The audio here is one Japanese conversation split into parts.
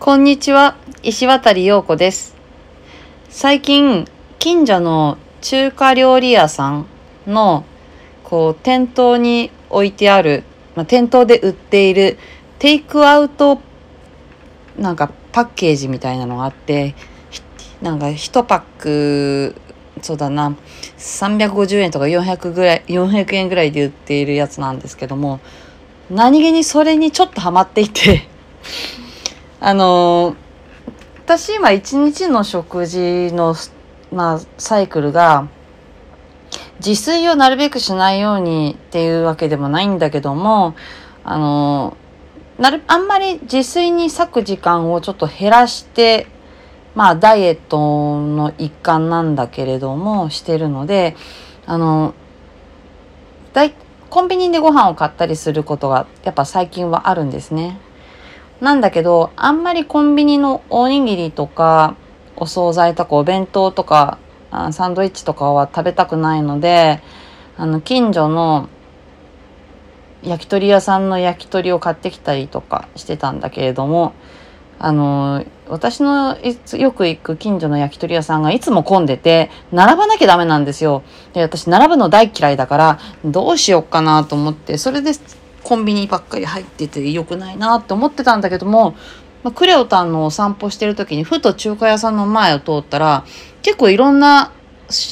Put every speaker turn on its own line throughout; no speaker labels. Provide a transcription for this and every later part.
こんにちは、石渡陽子です。最近、近所の中華料理屋さんの、こう、店頭に置いてある、まあ、店頭で売っているテイクアウト、なんかパッケージみたいなのがあって、なんか1パック、そうだな、350円とか400ぐらい、400円ぐらいで売っているやつなんですけども、何気にそれにちょっとハマっていて、あの私今一日の食事の、まあ、サイクルが自炊をなるべくしないようにっていうわけでもないんだけどもあのなるあんまり自炊に割く時間をちょっと減らしてまあダイエットの一環なんだけれどもしてるのであのだいコンビニでご飯を買ったりすることがやっぱ最近はあるんですね。なんだけど、あんまりコンビニのおにぎりとか、お惣菜とかお弁当とか、サンドイッチとかは食べたくないので、あの、近所の焼き鳥屋さんの焼き鳥を買ってきたりとかしてたんだけれども、あの、私のよく行く近所の焼き鳥屋さんがいつも混んでて、並ばなきゃダメなんですよ。で、私並ぶの大嫌いだから、どうしようかなと思って、それでコンビニばっかり入ってて良くないなって思ってたんだけども、まあ、クレオタンのお散歩してる時にふと中華屋さんの前を通ったら結構いろんな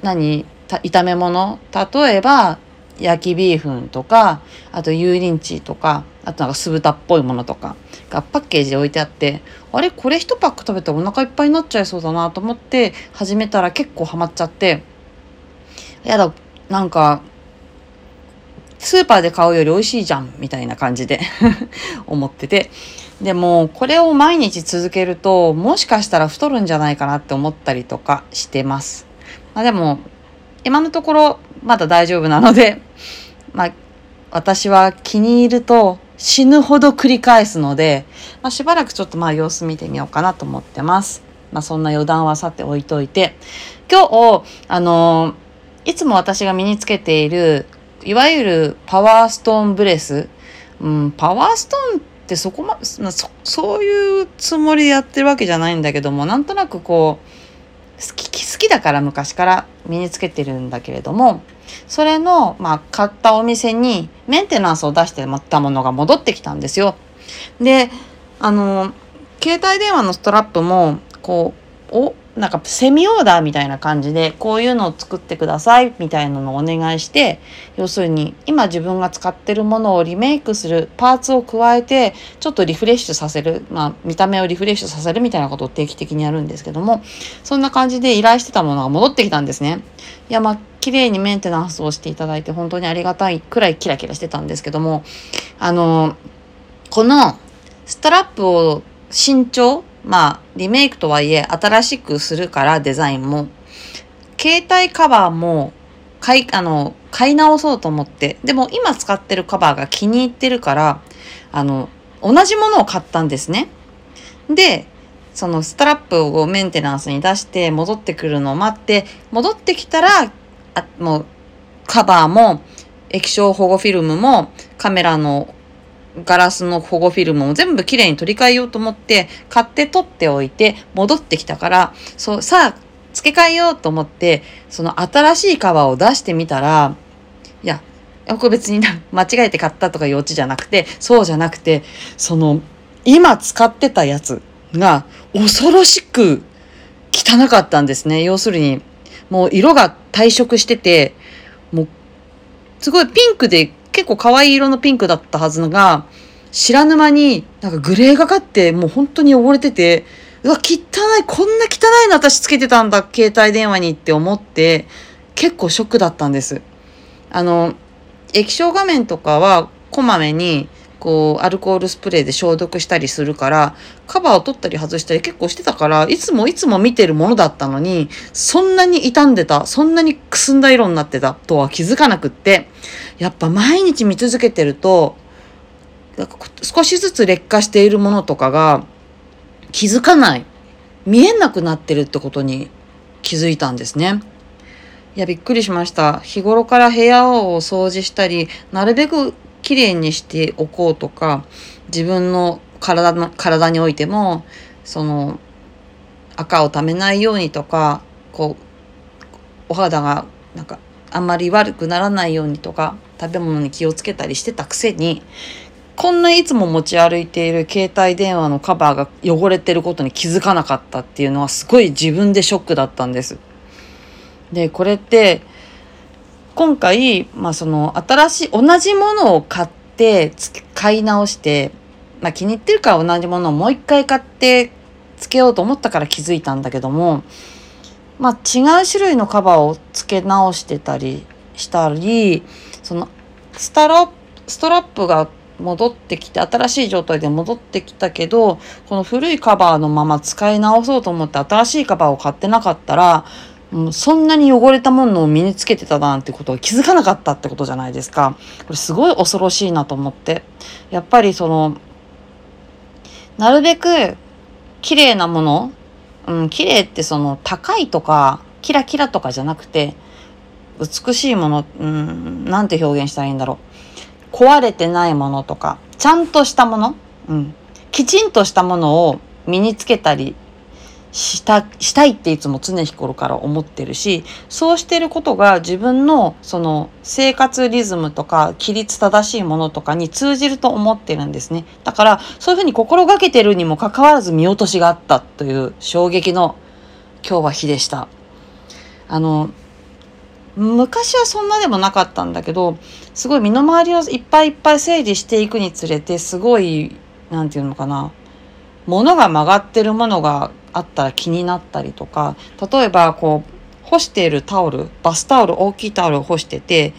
何炒め物例えば焼きビーフンとかあと油淋鶏とかあとなんか酢豚っぽいものとかがパッケージで置いてあってあれこれ1パック食べたらお腹いっぱいになっちゃいそうだなと思って始めたら結構ハマっちゃってやだなんかスーパーで買うより美味しいじゃんみたいな感じで 思っててでもこれを毎日続けるともしかしたら太るんじゃないかなって思ったりとかしてます。まあ、でも今のところまだ大丈夫なので、まあ、私は気に入ると死ぬほど繰り返すので、まあ、しばらくちょっとまあ様子見てみようかなと思ってます。まあ、そんな余談はさて置いといて今日あのいつも私が身につけているいわゆるパワーストーンブレス、うん、パワーストーンってそこまそそういうつもりでやってるわけじゃないんだけどもなんとなくこう好き好きだから昔から身につけてるんだけれどもそれの、まあ、買ったお店にメンテナンスを出してもったものが戻ってきたんですよ。であの携帯電話のストラップもこうおなんかセミオーダーみたいな感じでこういうのを作ってくださいみたいなのをお願いして要するに今自分が使ってるものをリメイクするパーツを加えてちょっとリフレッシュさせる、まあ、見た目をリフレッシュさせるみたいなことを定期的にやるんですけどもそんな感じで依頼してたものが戻ってきたんですね。いやまあ綺麗にメンテナンスをしていただいて本当にありがたいくらいキラキラしてたんですけどもあのこのストラップを新調まあ、リメイクとはいえ、新しくするから、デザインも。携帯カバーも、買い、あの、買い直そうと思って。でも、今使ってるカバーが気に入ってるから、あの、同じものを買ったんですね。で、そのストラップをメンテナンスに出して戻ってくるのを待って、戻ってきたら、あもう、カバーも、液晶保護フィルムも、カメラのガラスの保護フィルムを全部きれいに取り替えようと思って、買って取っておいて、戻ってきたから、そう、さあ、付け替えようと思って、その新しいカバーを出してみたら、いや、これ別に間違えて買ったとかいうオチじゃなくて、そうじゃなくて、その、今使ってたやつが恐ろしく汚かったんですね。要するに、もう色が退色してて、もう、すごいピンクで結構可愛い色のピンクだったはずのが、知らぬ間になんかグレーがかってもう本当に汚れてて、うわ、汚い、こんな汚いの私つけてたんだ、携帯電話にって思って、結構ショックだったんです。あの、液晶画面とかはこまめにこうアルコールスプレーで消毒したりするからカバーを取ったり外したり結構してたからいつもいつも見てるものだったのにそんなに傷んでたそんなにくすんだ色になってたとは気づかなくってやっぱ毎日見続けてると少しずつ劣化しているものとかが気づかない見えなくなってるってことに気づいたんですね。いやびっくりしました日頃から部屋を掃除したりなるべくきれいにしておこうとか自分の体の体においてもその赤をためないようにとかこうお肌がなんかあんまり悪くならないようにとか食べ物に気をつけたりしてたくせにこんないつも持ち歩いている携帯電話のカバーが汚れてることに気づかなかったっていうのはすごい自分でショックだったんです。でこれって今回、まあ、その新しい同じものを買って買い直して、まあ、気に入ってるから同じものをもう一回買ってつけようと思ったから気づいたんだけどもまあ、違う種類のカバーを付け直してたりしたりそのスタロストラップが戻ってきて新しい状態で戻ってきたけどこの古いカバーのまま使い直そうと思って新しいカバーを買ってなかったらもうそんなに汚れたものを身につけてたなんてことを気づかなかったってことじゃないですか。これすごい恐ろしいなと思って。やっぱりそのなるべく綺麗なものうん、綺麗ってその高いとかキラキラとかじゃなくて美しいもの、うん、なんて表現したらいいんだろう壊れてないものとかちゃんとしたもの、うん、きちんとしたものを身につけたりしたしたいっていつも常日頃から思ってるしそうしてることが自分のその生活リズムとか規律正しいものとかに通じると思ってるんですね。だからそういうふうに心がけてるにもかかわらず見落としがあったという衝撃の今日は日でした。あの昔はそんなでもなかったんだけどすごい身の回りをいっぱいいっぱい整理していくにつれてすごい何て言うのかな物が曲がってるものがあったら気になったりとか例えばこう干しているタオルバスタオル大きいタオルを干してて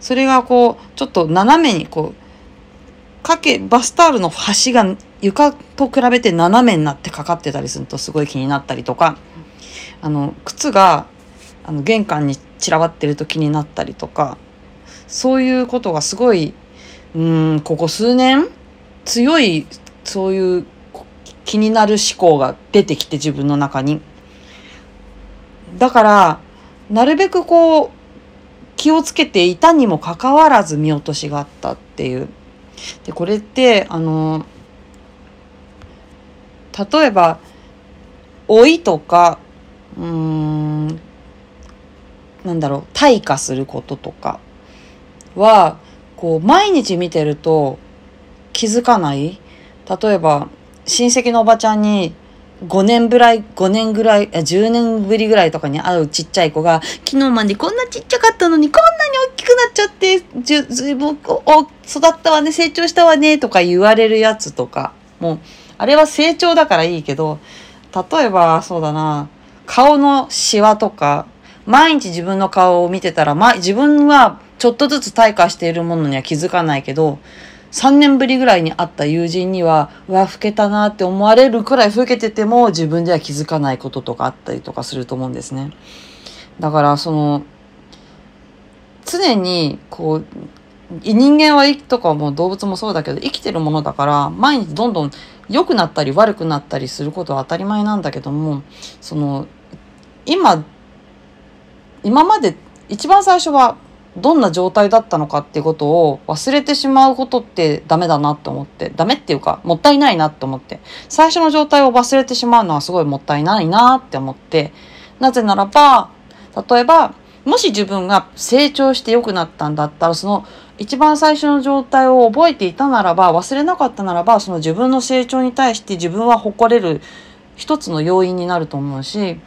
それがこうちょっと斜めにこうかけバスタオルの端が床と比べて斜めになってかかってたりするとすごい気になったりとかあの靴があの玄関に散らばってると気になったりとかそういうことがすごいうんここ数年強いそういう気になる思考が出てきて自分の中に。だからなるべくこう気をつけていたにもかかわらず見落としがあったっていう。でこれってあの例えば老いとかうーんなんだろう退化することとかはこう毎日見てると気づかない例えば親戚のおばちゃんに5年ぐらい、5年ぐらい、10年ぶりぐらいとかに会うちっちゃい子が、昨日までこんなちっちゃかったのに、こんなに大きくなっちゃって、じゅ、ずいぶん、お、育ったわね、成長したわね、とか言われるやつとか、もう、あれは成長だからいいけど、例えば、そうだな、顔のシワとか、毎日自分の顔を見てたら、ま、自分はちょっとずつ退化しているものには気づかないけど、3年ぶりぐらいに会った友人には、うわ、老けたなって思われるくらい老けてても自分では気づかないこととかあったりとかすると思うんですね。だからその、常にこう、人間はとかも動物もそうだけど生きてるものだから毎日どんどん良くなったり悪くなったりすることは当たり前なんだけどもその今今まで一番最初はどんな状態だったのかっていうことを忘れてしまうことってダメだなって思ってダメっていうかもったいないなって思って。最初の状態を忘れてしまうのはすごいもったいないなって思ってなぜならば例えばもし自分が成長して良くなったんだったらその一番最初の状態を覚えていたならば忘れなかったならばその自分の成長に対して自分は誇れる一つの要因になると思うし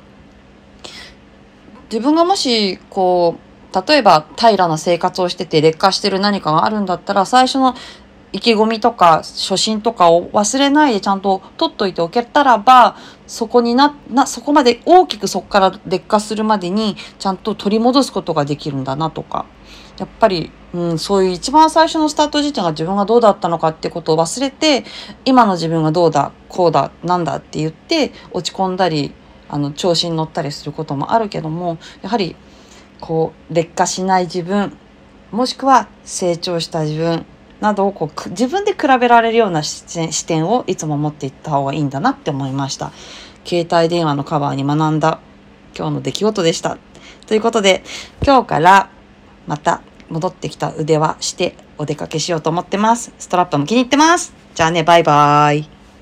自分がもしこう例えば平らな生活をしてて劣化してる何かがあるんだったら最初の意気込みとか初心とかを忘れないでちゃんと取っといておけたらばそこにななそこまで大きくそこから劣化するまでにちゃんと取り戻すことができるんだなとか。やっぱり、うん、そういう一番最初のスタート時点が自分がどうだったのかってことを忘れて今の自分がどうだこうだなんだって言って落ち込んだりあの調子に乗ったりすることもあるけどもやはりこう劣化しない自分もしくは成長した自分などをこう自分で比べられるような視点をいつも持っていった方がいいんだなって思いました。携帯電話のカバーに学んだ今日の出来事でした。ということで今日からまた戻ってきた腕はしてお出かけしようと思ってます。ストラップも気に入ってます。じゃあね、バイバーイ。